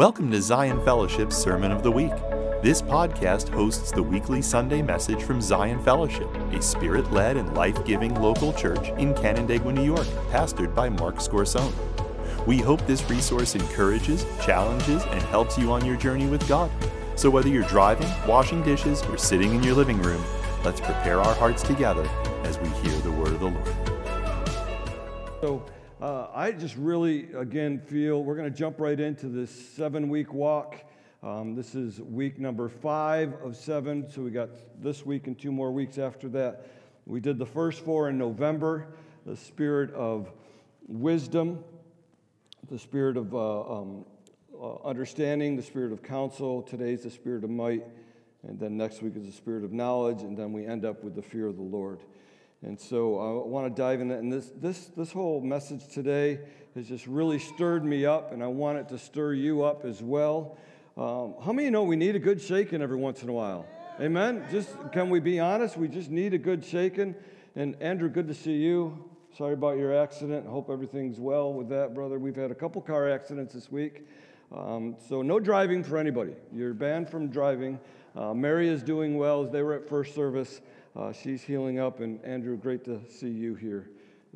Welcome to Zion Fellowship's Sermon of the Week. This podcast hosts the weekly Sunday message from Zion Fellowship, a spirit led and life giving local church in Canandaigua, New York, pastored by Mark Scorsone. We hope this resource encourages, challenges, and helps you on your journey with God. So whether you're driving, washing dishes, or sitting in your living room, let's prepare our hearts together as we hear the word of the Lord. So, I just really, again, feel we're going to jump right into this seven week walk. Um, this is week number five of seven. So, we got this week and two more weeks after that. We did the first four in November the spirit of wisdom, the spirit of uh, um, uh, understanding, the spirit of counsel. Today's the spirit of might. And then next week is the spirit of knowledge. And then we end up with the fear of the Lord. And so I want to dive in. And this, this, this whole message today has just really stirred me up, and I want it to stir you up as well. Um, how many know we need a good shaking every once in a while? Amen? Just can we be honest? We just need a good shaking. And Andrew, good to see you. Sorry about your accident. Hope everything's well with that, brother. We've had a couple car accidents this week. Um, so, no driving for anybody. You're banned from driving. Uh, Mary is doing well as they were at first service. Uh, she's healing up, and Andrew, great to see you here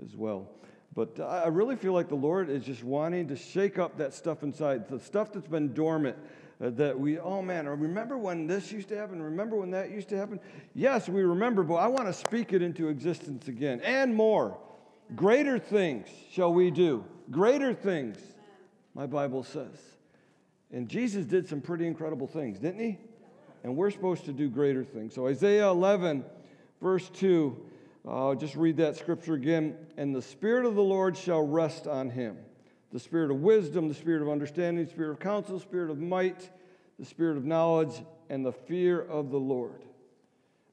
as well. But I really feel like the Lord is just wanting to shake up that stuff inside, the stuff that's been dormant. Uh, that we, oh man, remember when this used to happen? Remember when that used to happen? Yes, we remember, but I want to speak it into existence again and more. Greater things shall we do. Greater things, my Bible says. And Jesus did some pretty incredible things, didn't he? And we're supposed to do greater things. So, Isaiah 11 verse 2. Uh, just read that scripture again. And the Spirit of the Lord shall rest on him the Spirit of wisdom, the Spirit of understanding, the Spirit of counsel, the Spirit of might, the Spirit of knowledge, and the fear of the Lord.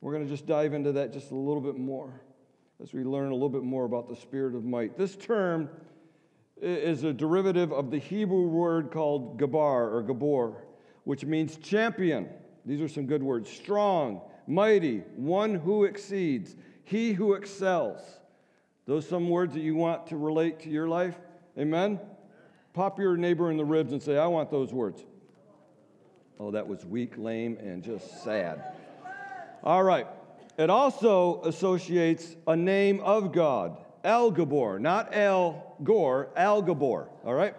We're going to just dive into that just a little bit more as we learn a little bit more about the Spirit of might. This term is a derivative of the Hebrew word called gabar or gabor, which means champion. These are some good words strong, mighty, one who exceeds, he who excels. Those some words that you want to relate to your life? Amen? Pop your neighbor in the ribs and say, I want those words. Oh, that was weak, lame, and just sad. All right. It also associates a name of God, El Gabor, not El Gore, Al Gabor. All right?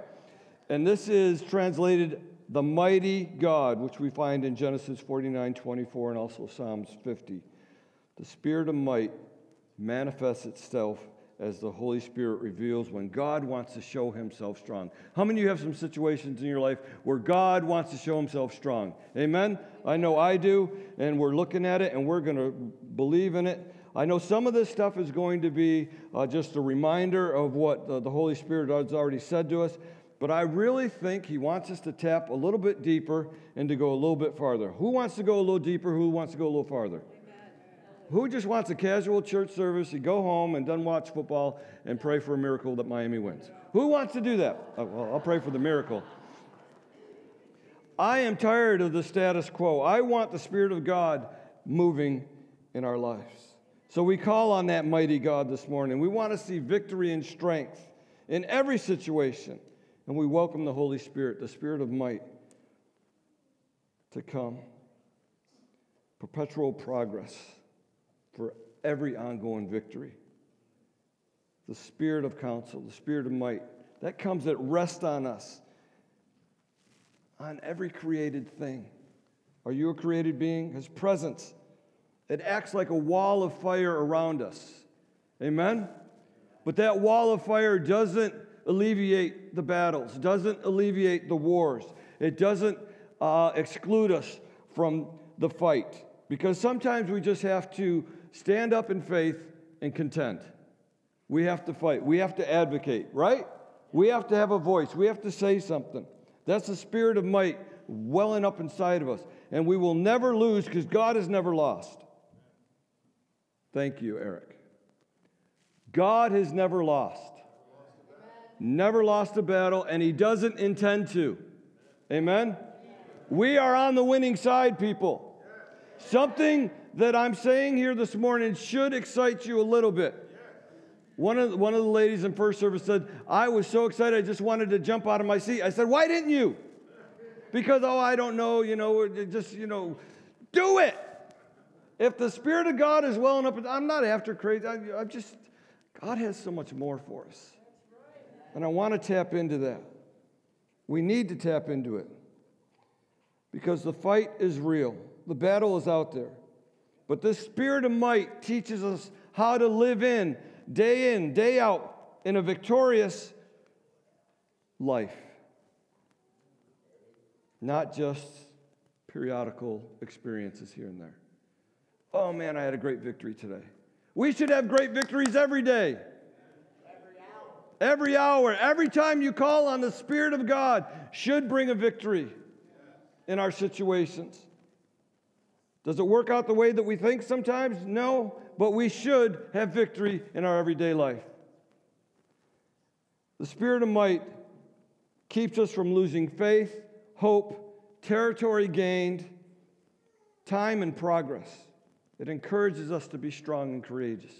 And this is translated the mighty God, which we find in Genesis 49 24 and also Psalms 50. The spirit of might manifests itself as the Holy Spirit reveals when God wants to show himself strong. How many of you have some situations in your life where God wants to show himself strong? Amen? I know I do, and we're looking at it and we're going to believe in it. I know some of this stuff is going to be uh, just a reminder of what the, the Holy Spirit has already said to us, but I really think he wants us to tap a little bit deeper and to go a little bit farther. Who wants to go a little deeper? Who wants to go a little farther? Who just wants a casual church service? You go home and doesn't watch football and pray for a miracle that Miami wins. Who wants to do that? Oh, well, I'll pray for the miracle. I am tired of the status quo. I want the Spirit of God moving in our lives. So we call on that mighty God this morning. We want to see victory and strength in every situation. And we welcome the Holy Spirit, the Spirit of might, to come. Perpetual progress for every ongoing victory. The Spirit of counsel, the Spirit of might, that comes that rest on us, on every created thing. Are you a created being? His presence. It acts like a wall of fire around us. Amen? But that wall of fire doesn't alleviate the battles, doesn't alleviate the wars, it doesn't uh, exclude us from the fight. Because sometimes we just have to stand up in faith and contend. We have to fight, we have to advocate, right? We have to have a voice, we have to say something. That's the spirit of might welling up inside of us. And we will never lose because God has never lost. Thank you, Eric. God has never lost never lost a battle, and he doesn't intend to. Amen? We are on the winning side, people. Something that I'm saying here this morning should excite you a little bit. One of, one of the ladies in first service said, I was so excited, I just wanted to jump out of my seat. I said, Why didn't you? because, oh, I don't know, you know, just, you know, do it. If the Spirit of God is welling up, I'm not after crazy. I, I'm just, God has so much more for us. And I want to tap into that. We need to tap into it because the fight is real, the battle is out there. But this spirit of might teaches us how to live in, day in, day out, in a victorious life, not just periodical experiences here and there. Oh man, I had a great victory today. We should have great victories every day. Every hour, every time you call on the Spirit of God should bring a victory in our situations. Does it work out the way that we think sometimes? No, but we should have victory in our everyday life. The Spirit of might keeps us from losing faith, hope, territory gained, time, and progress. It encourages us to be strong and courageous.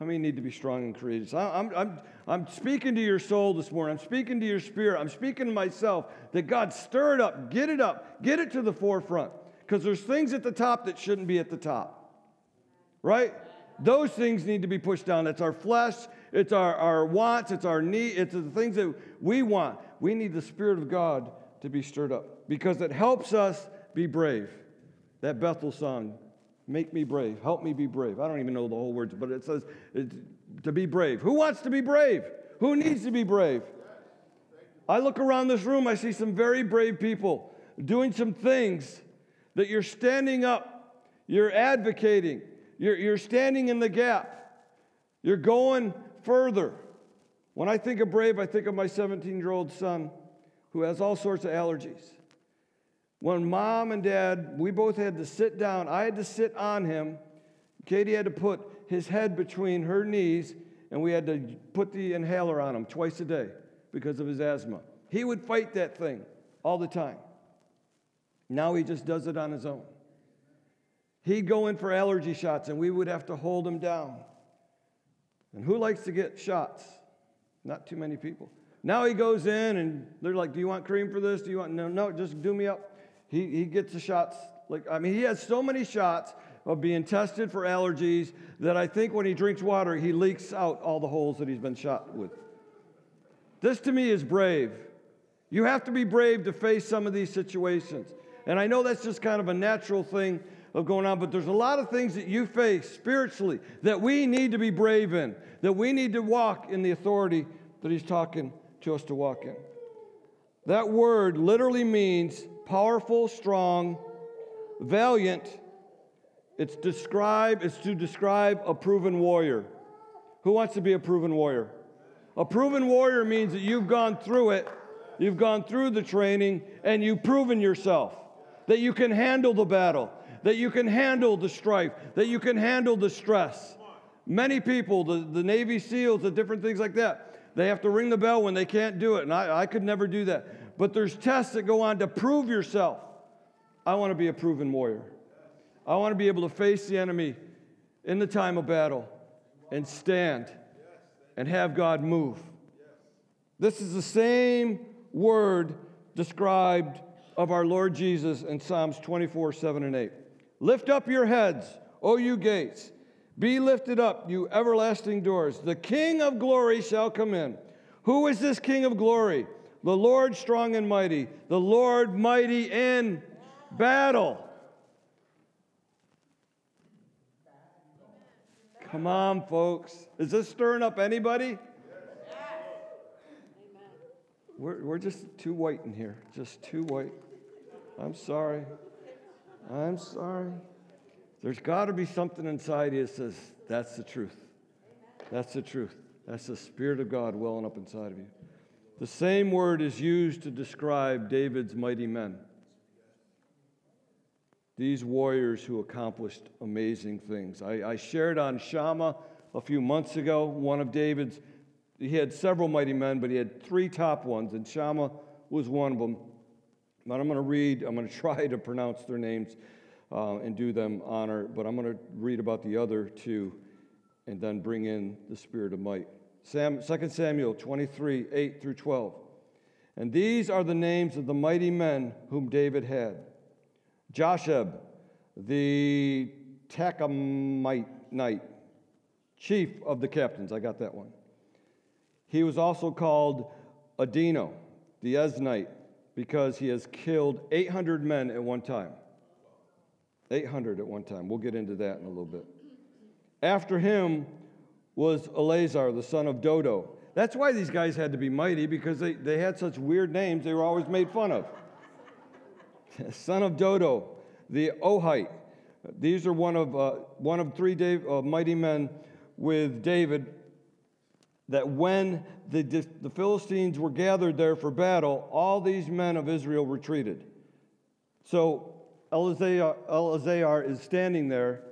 How many need to be strong and courageous? I'm, I'm, I'm speaking to your soul this morning. I'm speaking to your spirit. I'm speaking to myself that God stir it up, get it up, get it to the forefront. Because there's things at the top that shouldn't be at the top. Right? Those things need to be pushed down. It's our flesh, it's our, our wants, it's our need, it's the things that we want. We need the Spirit of God to be stirred up because it helps us be brave. That Bethel song, Make me brave. Help me be brave. I don't even know the whole words, but it says to be brave. Who wants to be brave? Who needs to be brave? I look around this room, I see some very brave people doing some things that you're standing up, you're advocating, you're, you're standing in the gap, you're going further. When I think of brave, I think of my 17 year old son who has all sorts of allergies. When mom and dad, we both had to sit down, I had to sit on him. Katie had to put his head between her knees, and we had to put the inhaler on him twice a day because of his asthma. He would fight that thing all the time. Now he just does it on his own. He'd go in for allergy shots, and we would have to hold him down. And who likes to get shots? Not too many people. Now he goes in, and they're like, Do you want cream for this? Do you want? No, no, just do me up. He, he gets the shots. Like, I mean, he has so many shots of being tested for allergies that I think when he drinks water, he leaks out all the holes that he's been shot with. This to me is brave. You have to be brave to face some of these situations. And I know that's just kind of a natural thing of going on, but there's a lot of things that you face spiritually that we need to be brave in, that we need to walk in the authority that he's talking to us to walk in. That word literally means powerful, strong, valiant. It's describe, it's to describe a proven warrior. Who wants to be a proven warrior? A proven warrior means that you've gone through it, you've gone through the training, and you've proven yourself that you can handle the battle, that you can handle the strife, that you can handle the stress. Many people, the, the Navy SEALs, the different things like that, they have to ring the bell when they can't do it. And I, I could never do that. But there's tests that go on to prove yourself. I want to be a proven warrior. I want to be able to face the enemy in the time of battle and stand and have God move. This is the same word described of our Lord Jesus in Psalms 24, 7 and 8. Lift up your heads, O you gates. Be lifted up, you everlasting doors. The King of glory shall come in. Who is this King of glory? The Lord strong and mighty, the Lord mighty in battle. Come on, folks. Is this stirring up anybody? We're, we're just too white in here. Just too white. I'm sorry. I'm sorry. There's got to be something inside you that says, that's the truth. That's the truth. That's the Spirit of God welling up inside of you. The same word is used to describe David's mighty men. These warriors who accomplished amazing things. I, I shared on Shammah a few months ago, one of David's, he had several mighty men, but he had three top ones, and Shammah was one of them. But I'm going to read, I'm going to try to pronounce their names uh, and do them honor, but I'm going to read about the other two and then bring in the spirit of might. Sam, 2 Samuel 23, 8 through 12. And these are the names of the mighty men whom David had Josheb, the Tachmonite, chief of the captains. I got that one. He was also called Adino, the Eznite, because he has killed 800 men at one time. 800 at one time. We'll get into that in a little bit. After him was Eleazar, the son of Dodo. That's why these guys had to be mighty, because they, they had such weird names, they were always made fun of. son of Dodo, the Ohite. These are one of, uh, one of three Dave, uh, mighty men with David that when the, the Philistines were gathered there for battle, all these men of Israel retreated. So Eleazar, Eleazar is standing there,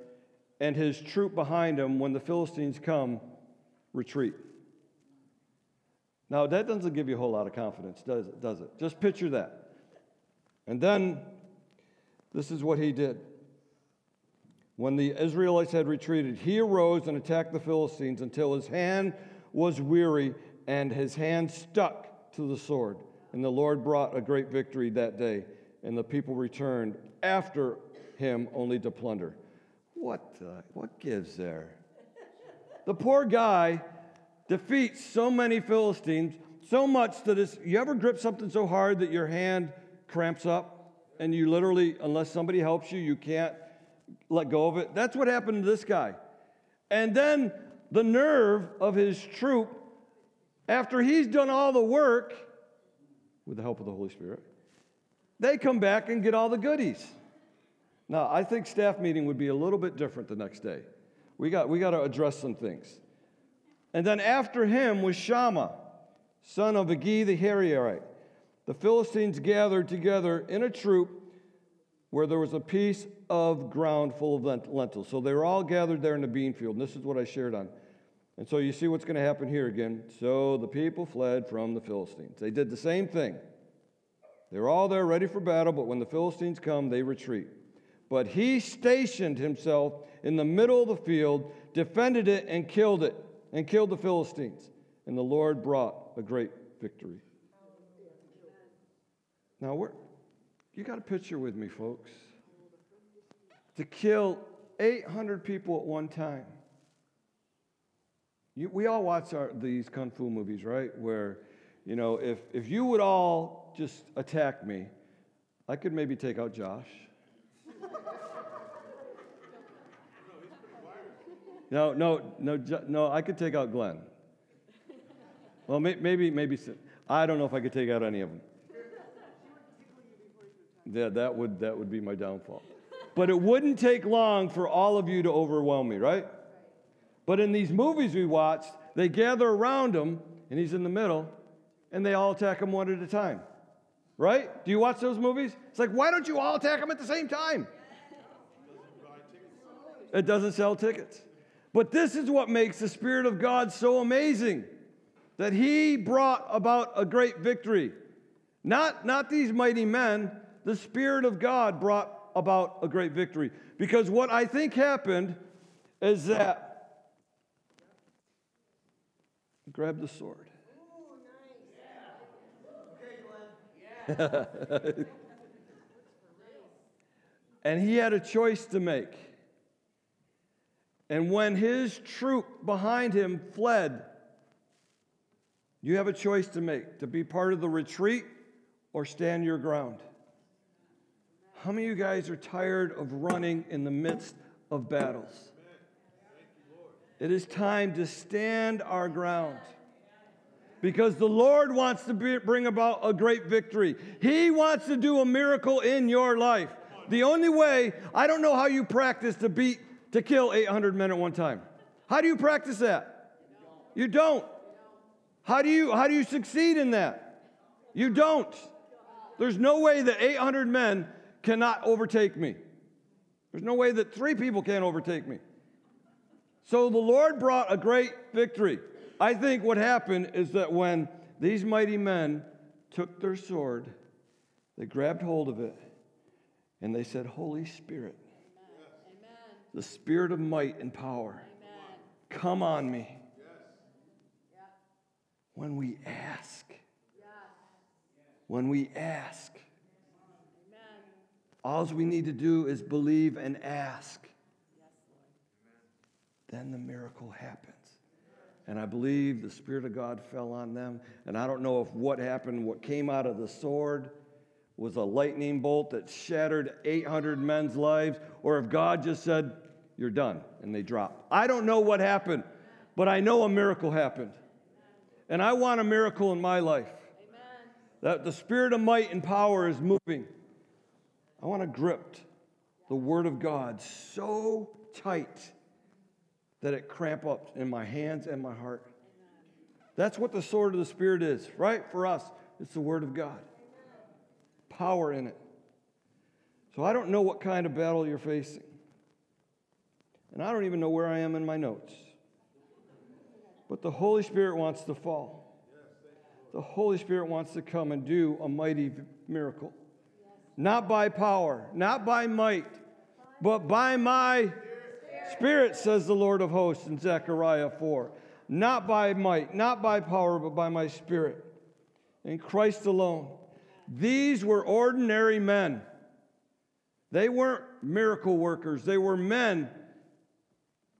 and his troop behind him, when the Philistines come, retreat. Now, that doesn't give you a whole lot of confidence, does it? Does it? Just picture that. And then, this is what he did. When the Israelites had retreated, he arose and attacked the Philistines until his hand was weary and his hand stuck to the sword. And the Lord brought a great victory that day, and the people returned after him only to plunder. What, uh, what gives there? The poor guy defeats so many Philistines, so much that it's, you ever grip something so hard that your hand cramps up and you literally, unless somebody helps you, you can't let go of it? That's what happened to this guy. And then the nerve of his troop, after he's done all the work, with the help of the Holy Spirit, they come back and get all the goodies. Now, I think staff meeting would be a little bit different the next day. We got, we got to address some things. And then after him was Shammah, son of Agee the Hararite. The Philistines gathered together in a troop where there was a piece of ground full of lentils. So they were all gathered there in the bean field, and this is what I shared on. And so you see what's going to happen here again. So the people fled from the Philistines. They did the same thing. They were all there ready for battle, but when the Philistines come, they retreat. But he stationed himself in the middle of the field, defended it, and killed it, and killed the Philistines. And the Lord brought a great victory. Now, we're, you got a picture with me, folks. To kill 800 people at one time. You, we all watch our, these kung fu movies, right? Where, you know, if, if you would all just attack me, I could maybe take out Josh. No, no, no, no. I could take out Glenn. Well, maybe, maybe. I don't know if I could take out any of them. Yeah, that would, that would be my downfall. But it wouldn't take long for all of you to overwhelm me, right? But in these movies we watched, they gather around him, and he's in the middle, and they all attack him one at a time. Right? Do you watch those movies? It's like, why don't you all attack him at the same time? It doesn't sell tickets. But this is what makes the Spirit of God so amazing that He brought about a great victory. Not, not these mighty men, the Spirit of God brought about a great victory. Because what I think happened is that. Grab the sword. and he had a choice to make. And when his troop behind him fled, you have a choice to make to be part of the retreat or stand your ground. How many of you guys are tired of running in the midst of battles? It is time to stand our ground because the Lord wants to be, bring about a great victory. He wants to do a miracle in your life. The only way, I don't know how you practice to beat, to kill 800 men at one time. How do you practice that? You don't. How do you, how do you succeed in that? You don't. There's no way that 800 men cannot overtake me. There's no way that three people can't overtake me. So the Lord brought a great victory. I think what happened is that when these mighty men took their sword, they grabbed hold of it and they said, Holy Spirit. The spirit of might and power, Amen. come on me. Yes. When we ask, when we ask. All we need to do is believe and ask. Then the miracle happens. And I believe the Spirit of God fell on them. And I don't know if what happened, what came out of the sword was a lightning bolt that shattered 800 men's lives, or if God just said, You're done, and they drop. I don't know what happened, but I know a miracle happened. And I want a miracle in my life. Amen. That the spirit of might and power is moving. I want to grip the Word of God so tight that it cramp up in my hands and my heart. That's what the sword of the Spirit is, right? For us, it's the Word of God. Power in it. So I don't know what kind of battle you're facing. And I don't even know where I am in my notes. But the Holy Spirit wants to fall. The Holy Spirit wants to come and do a mighty miracle. Not by power, not by might, but by my Spirit, says the Lord of hosts in Zechariah 4. Not by might, not by power, but by my Spirit. In Christ alone. These were ordinary men. They weren't miracle workers, they were men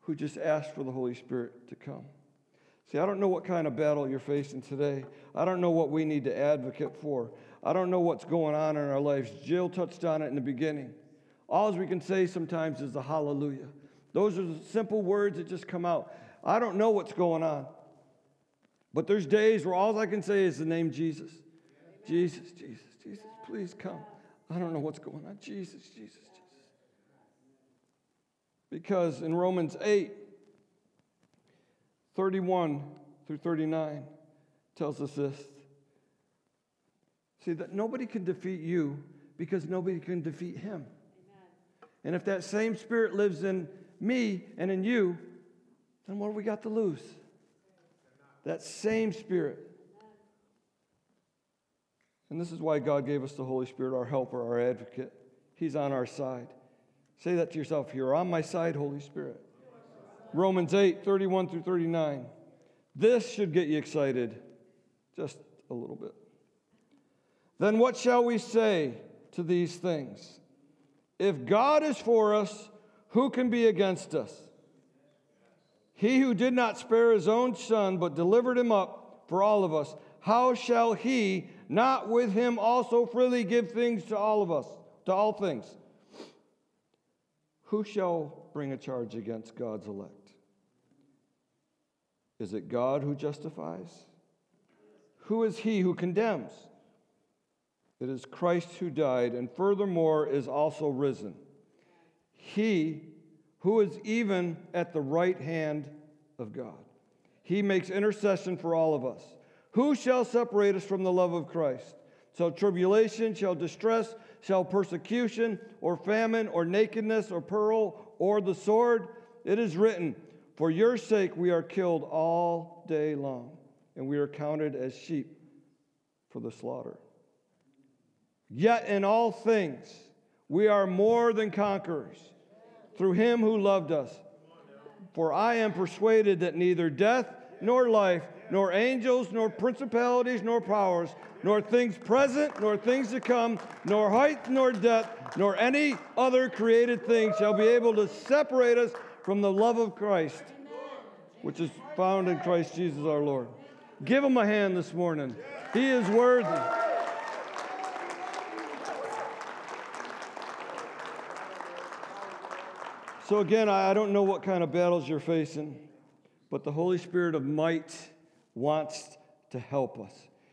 who just asked for the Holy Spirit to come. See, I don't know what kind of battle you're facing today. I don't know what we need to advocate for. I don't know what's going on in our lives. Jill touched on it in the beginning. All we can say sometimes is the hallelujah. Those are the simple words that just come out. I don't know what's going on. But there's days where all I can say is the name Jesus. Jesus, Jesus, Jesus, please come. I don't know what's going on. Jesus, Jesus, Jesus. Because in Romans 8, 31 through 39 tells us this. See, that nobody can defeat you because nobody can defeat him. Amen. And if that same spirit lives in me and in you, then what do we got to lose? That same spirit. And this is why God gave us the Holy Spirit, our helper, our advocate. He's on our side. Say that to yourself. You're on my side, Holy Spirit. Romans 8, 31 through 39. This should get you excited just a little bit. Then what shall we say to these things? If God is for us, who can be against us? He who did not spare his own son, but delivered him up for all of us, how shall he not with him also freely give things to all of us, to all things? Who shall bring a charge against God's elect? Is it God who justifies? Who is he who condemns? It is Christ who died, and furthermore is also risen he who is even at the right hand of God. He makes intercession for all of us. Who shall separate us from the love of Christ? So tribulation, shall distress, shall persecution, or famine, or nakedness, or peril, or the sword? It is written, For your sake we are killed all day long, and we are counted as sheep for the slaughter. Yet in all things we are more than conquerors through him who loved us. For I am persuaded that neither death nor life, nor angels, nor principalities, nor powers, nor things present, nor things to come, nor height, nor depth, nor any other created thing shall be able to separate us from the love of Christ, which is found in Christ Jesus our Lord. Give him a hand this morning. He is worthy. So, again, I don't know what kind of battles you're facing, but the Holy Spirit of might wants to help us.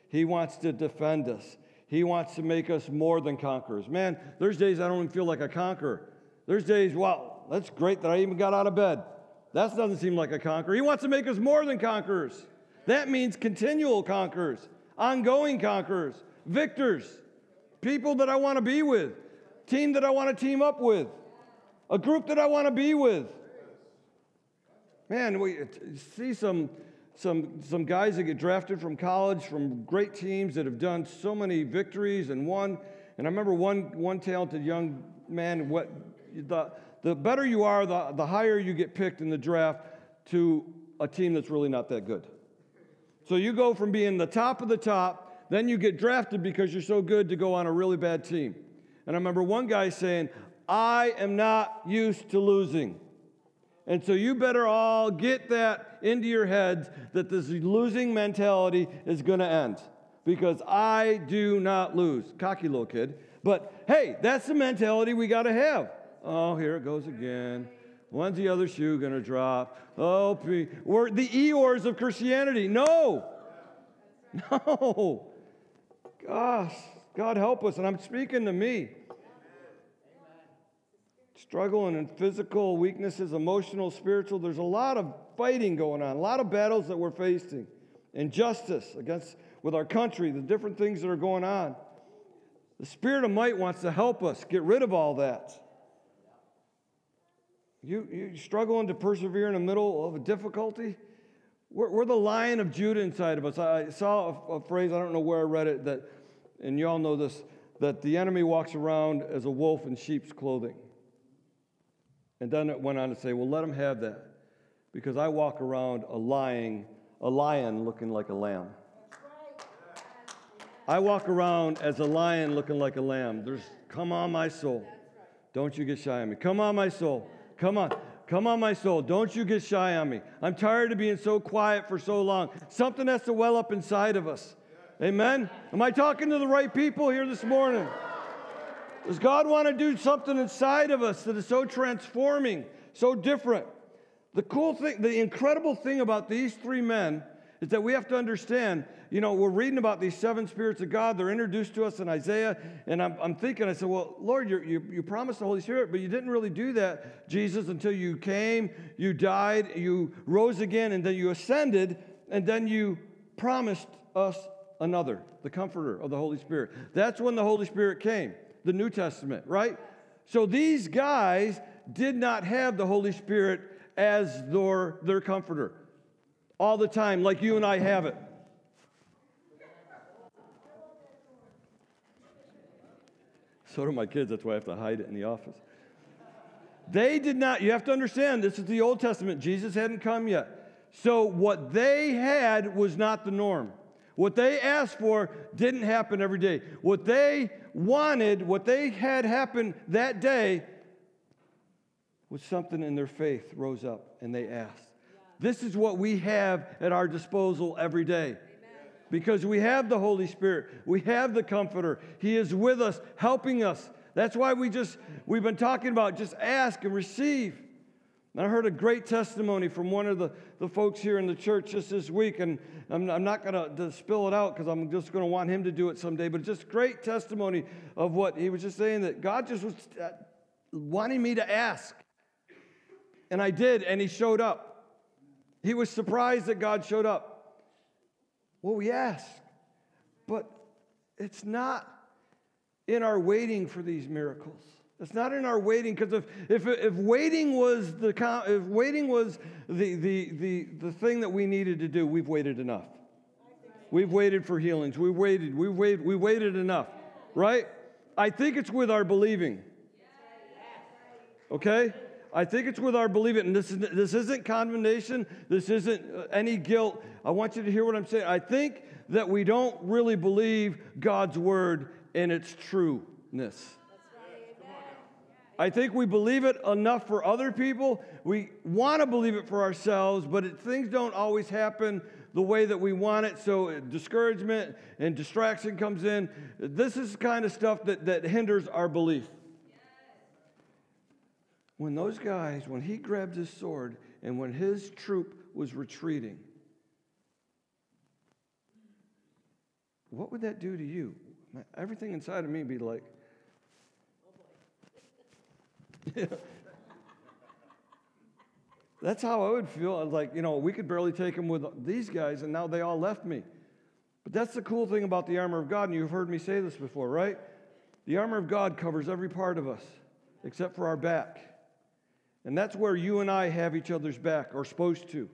He wants to defend us. He wants to make us more than conquerors. Man, there's days I don't even feel like a conqueror. There's days, wow, that's great that I even got out of bed. That doesn't seem like a conqueror. He wants to make us more than conquerors. That means continual conquerors, ongoing conquerors, victors, people that I want to be with, team that I want to team up with a group that I want to be with. Man, we see some, some, some guys that get drafted from college from great teams that have done so many victories and won. And I remember one, one talented young man, what, the, the better you are, the, the higher you get picked in the draft to a team that's really not that good. So you go from being the top of the top then you get drafted because you're so good to go on a really bad team. And I remember one guy saying, I am not used to losing. And so you better all get that into your heads that this losing mentality is going to end because I do not lose. Cocky little kid. But hey, that's the mentality we got to have. Oh, here it goes again. When's the other shoe going to drop? Oh, we're the Eeyores of Christianity. No. No. Gosh, God help us. And I'm speaking to me. Struggling in physical weaknesses, emotional, spiritual. There's a lot of fighting going on, a lot of battles that we're facing. Injustice against with our country, the different things that are going on. The Spirit of might wants to help us get rid of all that. You, you struggling to persevere in the middle of a difficulty? We're, we're the lion of Judah inside of us. I saw a, a phrase, I don't know where I read it, that, and you all know this, that the enemy walks around as a wolf in sheep's clothing. And then it went on to say, well, let him have that. Because I walk around a lying, a lion looking like a lamb. I walk around as a lion looking like a lamb. There's, come on, my soul. Don't you get shy on me. Come on, my soul. Come on. Come on, my soul. Don't you get shy on me. I'm tired of being so quiet for so long. Something has to well up inside of us. Amen? Am I talking to the right people here this morning? Does God want to do something inside of us that is so transforming, so different? The cool thing, the incredible thing about these three men is that we have to understand, you know, we're reading about these seven spirits of God. They're introduced to us in Isaiah. And I'm, I'm thinking, I said, well, Lord, you, you, you promised the Holy Spirit, but you didn't really do that, Jesus, until you came, you died, you rose again, and then you ascended, and then you promised us another, the comforter of the Holy Spirit. That's when the Holy Spirit came, the New Testament, right? So these guys did not have the Holy Spirit as their, their comforter all the time, like you and I have it. So do my kids. That's why I have to hide it in the office. They did not, you have to understand, this is the Old Testament. Jesus hadn't come yet. So what they had was not the norm. What they asked for didn't happen every day. What they wanted, what they had happen that day, was something in their faith rose up and they asked. This is what we have at our disposal every day. Because we have the Holy Spirit, we have the Comforter. He is with us, helping us. That's why we just, we've been talking about just ask and receive. And I heard a great testimony from one of the, the folks here in the church just this week, and I'm, I'm not going to spill it out because I'm just going to want him to do it someday, but just great testimony of what he was just saying that God just was uh, wanting me to ask. And I did, and he showed up. He was surprised that God showed up. Well, we ask, but it's not in our waiting for these miracles. It's not in our waiting, because if, if, if waiting was, the, if waiting was the, the, the, the thing that we needed to do, we've waited enough. We've waited for healings. We waited. We waited. We waited enough, right? I think it's with our believing. Okay? I think it's with our believing. And this, is, this isn't condemnation, this isn't uh, any guilt. I want you to hear what I'm saying. I think that we don't really believe God's word in its trueness. I think we believe it enough for other people. We want to believe it for ourselves, but it, things don't always happen the way that we want it. So uh, discouragement and distraction comes in. This is kind of stuff that, that hinders our belief when those guys, when he grabbed his sword and when his troop was retreating, what would that do to you? Everything inside of me be like, That's how I would feel. I was like, you know, we could barely take them with these guys, and now they all left me. But that's the cool thing about the armor of God, and you've heard me say this before, right? The armor of God covers every part of us except for our back. And that's where you and I have each other's back, or supposed to.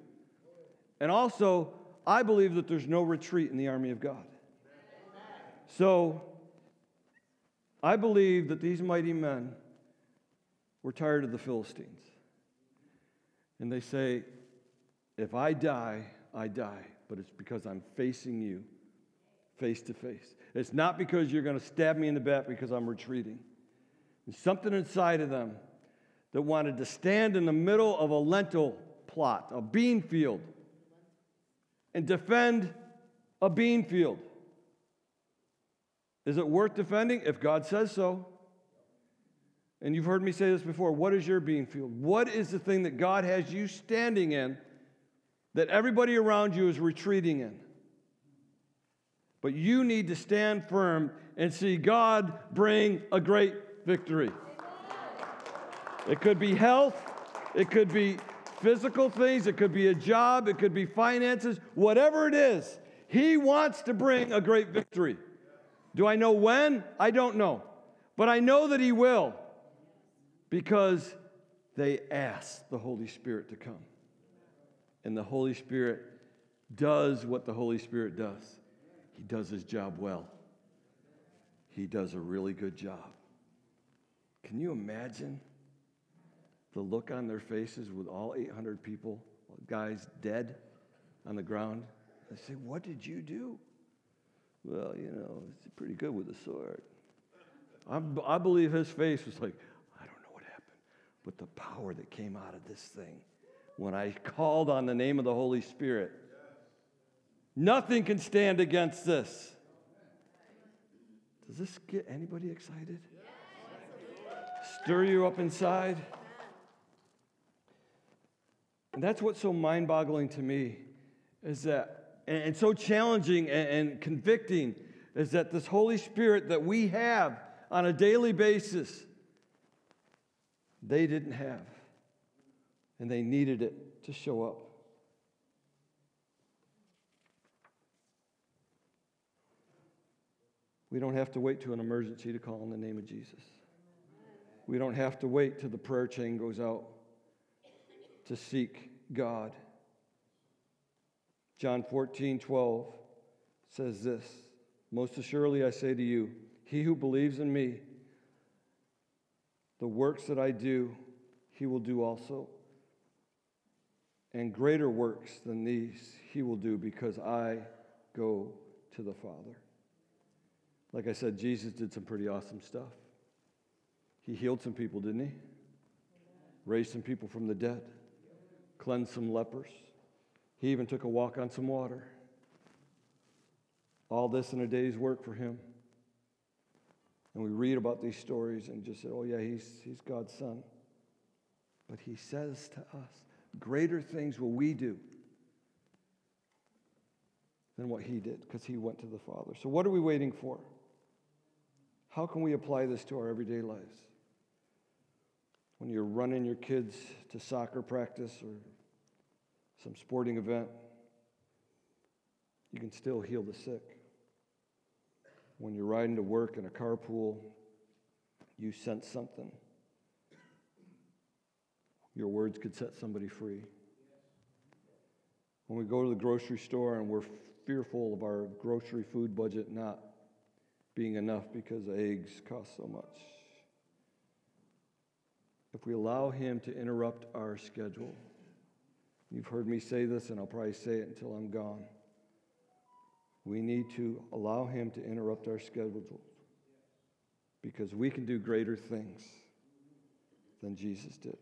And also, I believe that there's no retreat in the army of God. So, I believe that these mighty men were tired of the Philistines. And they say, if I die, I die, but it's because I'm facing you. face to face. It's not because you're going to stab me in the back because I'm retreating. There's something inside of them that wanted to stand in the middle of a lentil plot, a bean field, and defend a bean field. Is it worth defending? If God says so. And you've heard me say this before. What is your being field? What is the thing that God has you standing in that everybody around you is retreating in? But you need to stand firm and see God bring a great victory. It could be health, it could be physical things, it could be a job, it could be finances, whatever it is. He wants to bring a great victory. Do I know when? I don't know. But I know that He will because they asked the Holy Spirit to come. And the Holy Spirit does what the Holy Spirit does. He does his job well. He does a really good job. Can you imagine the look on their faces with all 800 people, guys dead on the ground? They say, What did you do? Well, you know, it's pretty good with a sword. I, I believe his face was like, I don't know what happened, but the power that came out of this thing when I called on the name of the Holy Spirit Nothing can stand against this. Does this get anybody excited? Stir you up inside? And that's what's so mind boggling to me is that, and, so challenging and, and convicting, is that this Holy Spirit that we have on a daily basis, they didn't have. And they needed it to show up. We don't have to wait to an emergency to call on the name of Jesus. We don't have to wait till the prayer chain goes out to seek God. John 14, 12 says this Most assuredly I say to you, he who believes in me, the works that I do, he will do also. And greater works than these he will do because I go to the Father. Like I said, Jesus did some pretty awesome stuff. He healed some people, didn't he? Raised some people from the dead, cleansed some lepers. He even took a walk on some water. All this in a day's work for him. And we read about these stories and just say, oh, yeah, he's, he's God's son. But he says to us, greater things will we do than what he did because he went to the Father. So, what are we waiting for? How can we apply this to our everyday lives? When you're running your kids to soccer practice or some sporting event, you can still heal the sick. When you're riding to work in a carpool, you sense something. Your words could set somebody free. When we go to the grocery store and we're fearful of our grocery food budget not being enough because eggs cost so much. If we allow Him to interrupt our schedule, you've heard me say this, and I'll probably say it until I'm gone. We need to allow Him to interrupt our schedule because we can do greater things than Jesus did.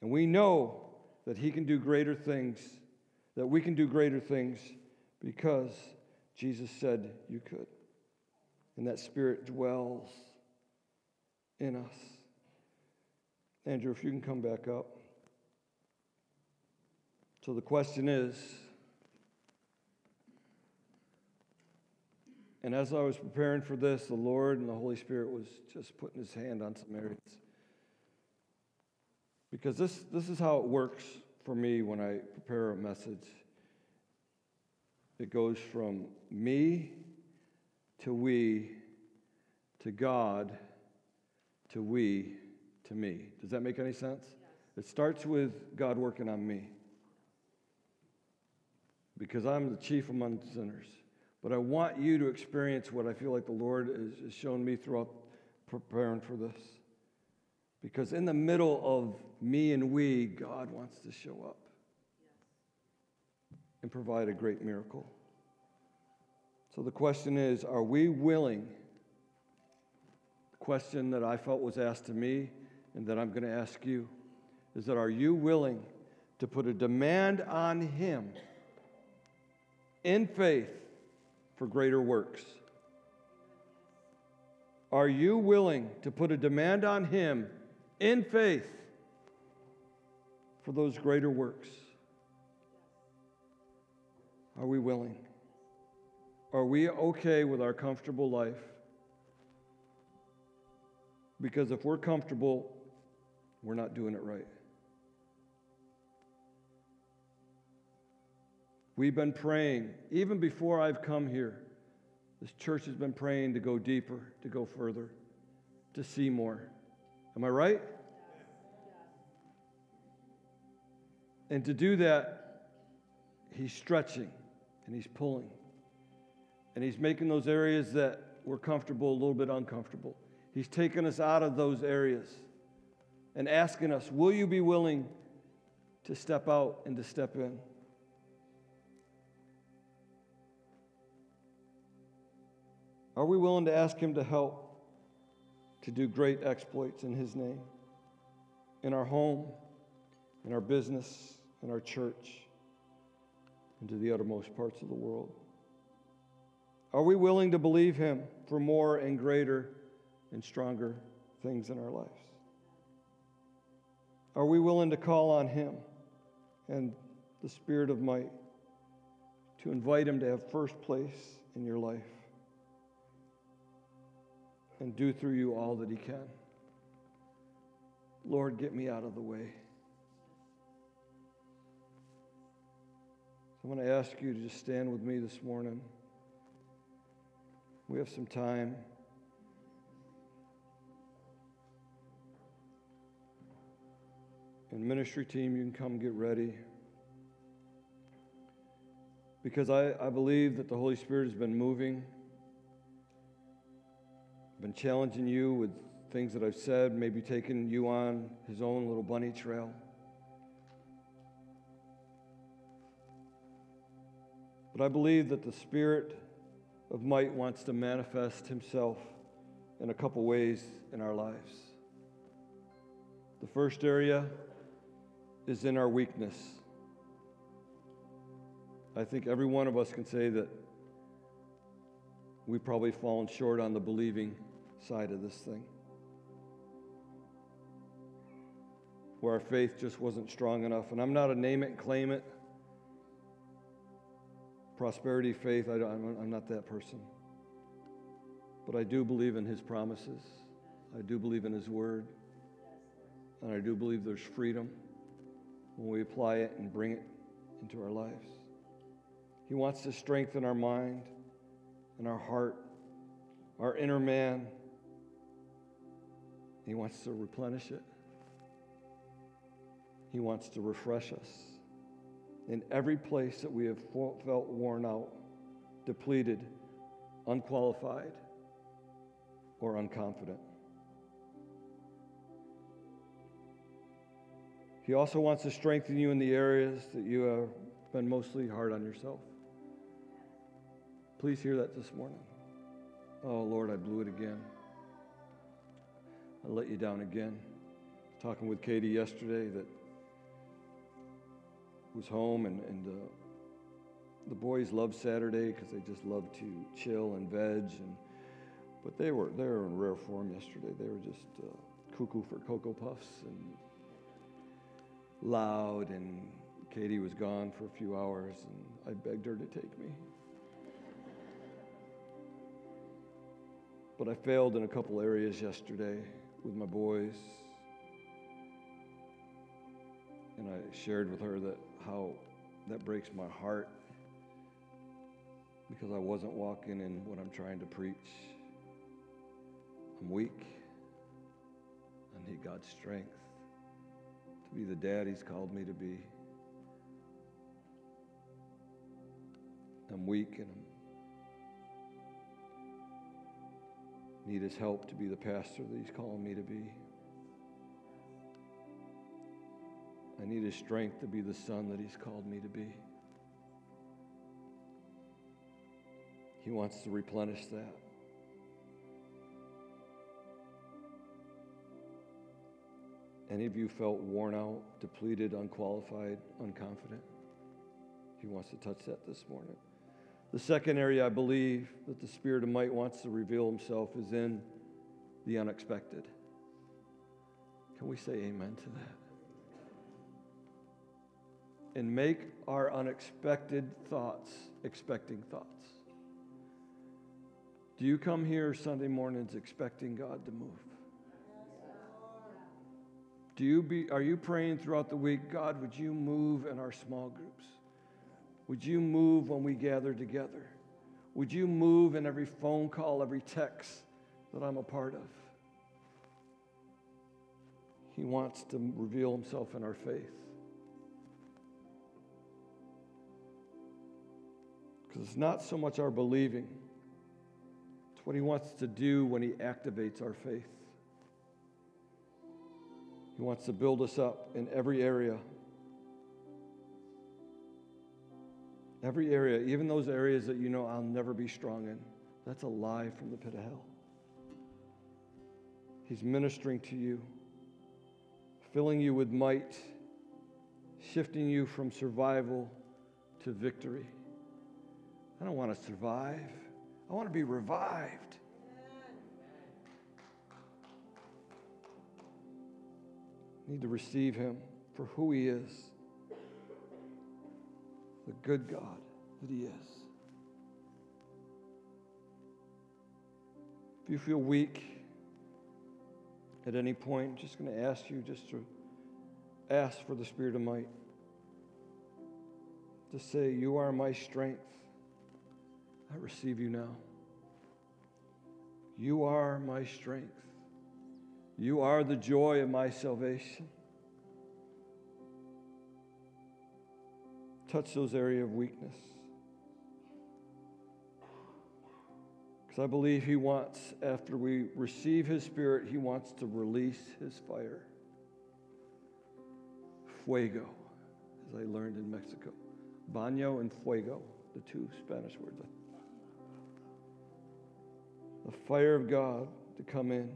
And we know that He can do greater things, that we can do greater things because Jesus said you could. And that Spirit dwells in us. Andrew, if you can come back up. So the question is, and as I was preparing for this, the Lord and the Holy Spirit was just putting his hand on some areas. Because this, this is how it works for me when I prepare a message. It goes from me to we to God to we to me. Does that make any sense? Yes. It starts with God working on me because I'm the chief among sinners. But I want you to experience what I feel like the Lord has shown me throughout preparing for this. Because in the middle of me and we, God wants to show up and provide a great miracle. So the question is are we willing? The question that I felt was asked to me and that I'm going to ask you is that are you willing to put a demand on Him in faith for greater works? Are you willing to put a demand on Him in faith for those greater works? Are we willing? Are we okay with our comfortable life? Because if we're comfortable, we're not doing it right. We've been praying, even before I've come here, this church has been praying to go deeper, to go further, to see more. Am I right? And to do that, he's stretching and he's pulling. And he's making those areas that were comfortable a little bit uncomfortable. He's taking us out of those areas and asking us, Will you be willing to step out and to step in? Are we willing to ask Him to help to do great exploits in His name? In our home, in our business, in our church, and to the uttermost parts of the world? Are we willing to believe Him for more and greater and stronger things in our lives? Are we willing to call on Him and the Spirit of might to invite Him to have first place in your life and do through you all that He can? Lord, get me out of the way. I'm going to ask you to just stand with me this morning. We have some time. And ministry team, you can come get ready. Because I, I believe that the Holy Spirit has been moving, been challenging you with things that I've said, maybe taking you on his own little bunny trail. But I believe that the Spirit of might wants to manifest himself in a couple ways in our lives. The first area is in our weakness. I think every one of us can say that we've probably fallen short on the believing side of this thing. Where our faith just wasn't strong enough. And I'm not a name it claim it prosperity, faith, I am not that person. But I do believe in his promises. I do believe in his word. And I do believe there's freedom when we apply it and bring it into our lives. He wants to strengthen our mind and our heart, our inner man. He wants to replenish it. He wants to refresh us in every place that we have felt worn out, depleted, unqualified, or unconfident. He also wants to strengthen you in the areas that you have been mostly hard on yourself. Please hear that this morning. Oh, Lord, I blew it again. I let you down again. Talking with Katie yesterday that was home, and, and uh, the boys love Saturday because they just love to chill and veg. And but they were they were in rare form yesterday. They were just uh, cuckoo for cocoa puffs and loud. And Katie was gone for a few hours, and I begged her to take me. But I failed in a couple areas yesterday with my boys. And I shared with her that how that breaks my heart because I wasn't walking in what I'm trying to preach. I'm weak. I need God's strength to be the dad He's called me to be. I'm weak and I need His help to be the pastor that He's calling me to be. I need his strength to be the son that he's called me to be. He wants to replenish that. Any of you felt worn out, depleted, unqualified, unconfident? He wants to touch that this morning. The second area I believe that the Spirit of might wants to reveal himself is in the unexpected. Can we say amen to that? And make our unexpected thoughts expecting thoughts. Do you come here Sunday mornings expecting God to move? Do you be, are you praying throughout the week, God, would you move in our small groups? Would you move when we gather together? Would you move in every phone call, every text that I'm a part of? He wants to reveal himself in our faith. Because it's not so much our believing, it's what he wants to do when he activates our faith. He wants to build us up in every area. Every area, even those areas that you know I'll never be strong in. That's a lie from the pit of hell. He's ministering to you, filling you with might, shifting you from survival to victory. I don't want to survive, I want to be revived. need to receive him for who he is the good God that he is. If you feel weak at any point, I'm just going to ask you just to ask for the Spirit of might. To say, You are my strength. I receive you now. You are my strength. You are the joy of my salvation. Touch those areas of weakness. Because I believe He wants, after we receive His Spirit, He wants to release His fire. Fuego, as I learned in Mexico. Baño and fuego, the two Spanish words. The fire of God to come in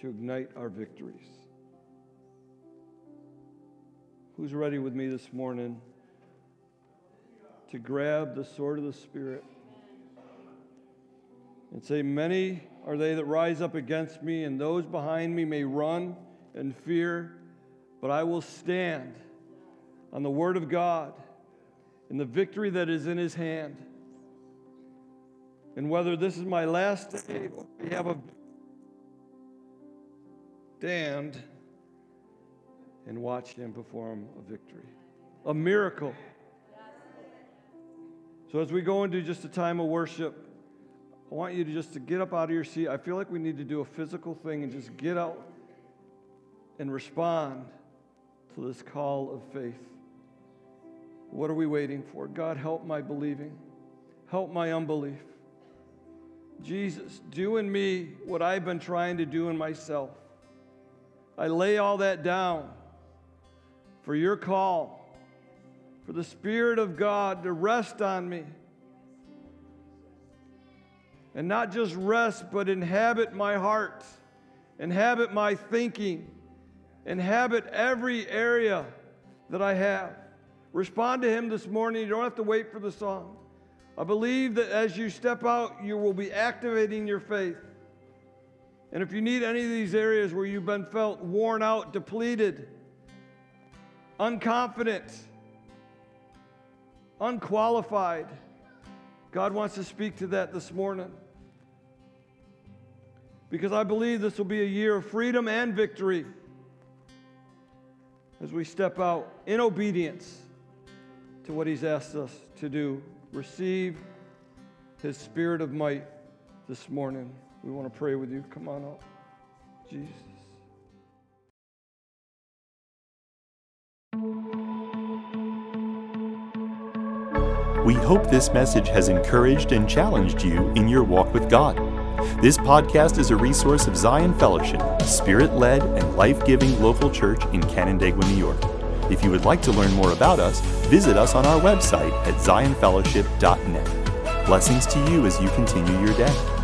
to ignite our victories. Who's ready with me this morning to grab the sword of the Spirit and say, Many are they that rise up against me, and those behind me may run and fear, but I will stand on the word of God and the victory that is in his hand. And whether this is my last day, we have a stand and watch him perform a victory, a miracle. So as we go into just a time of worship, I want you to just to get up out of your seat. I feel like we need to do a physical thing and just get out and respond to this call of faith. What are we waiting for? God, help my believing. Help my unbelief. Jesus, do in me what I've been trying to do in myself. I lay all that down for your call, for the Spirit of God to rest on me. And not just rest, but inhabit my heart, inhabit my thinking, inhabit every area that I have. Respond to Him this morning. You don't have to wait for the song. I believe that as you step out, you will be activating your faith. And if you need any of these areas where you've been felt worn out, depleted, unconfident, unqualified, God wants to speak to that this morning. Because I believe this will be a year of freedom and victory as we step out in obedience to what He's asked us to do. Receive His spirit of might this morning. We want to pray with you. Come on up. Jesus. We hope this message has encouraged and challenged you in your walk with God. This podcast is a resource of Zion Fellowship, spirit led and life giving local church in Canandaigua, New York. If you would like to learn more about us, visit us on our website at zionfellowship.net. Blessings to you as you continue your day.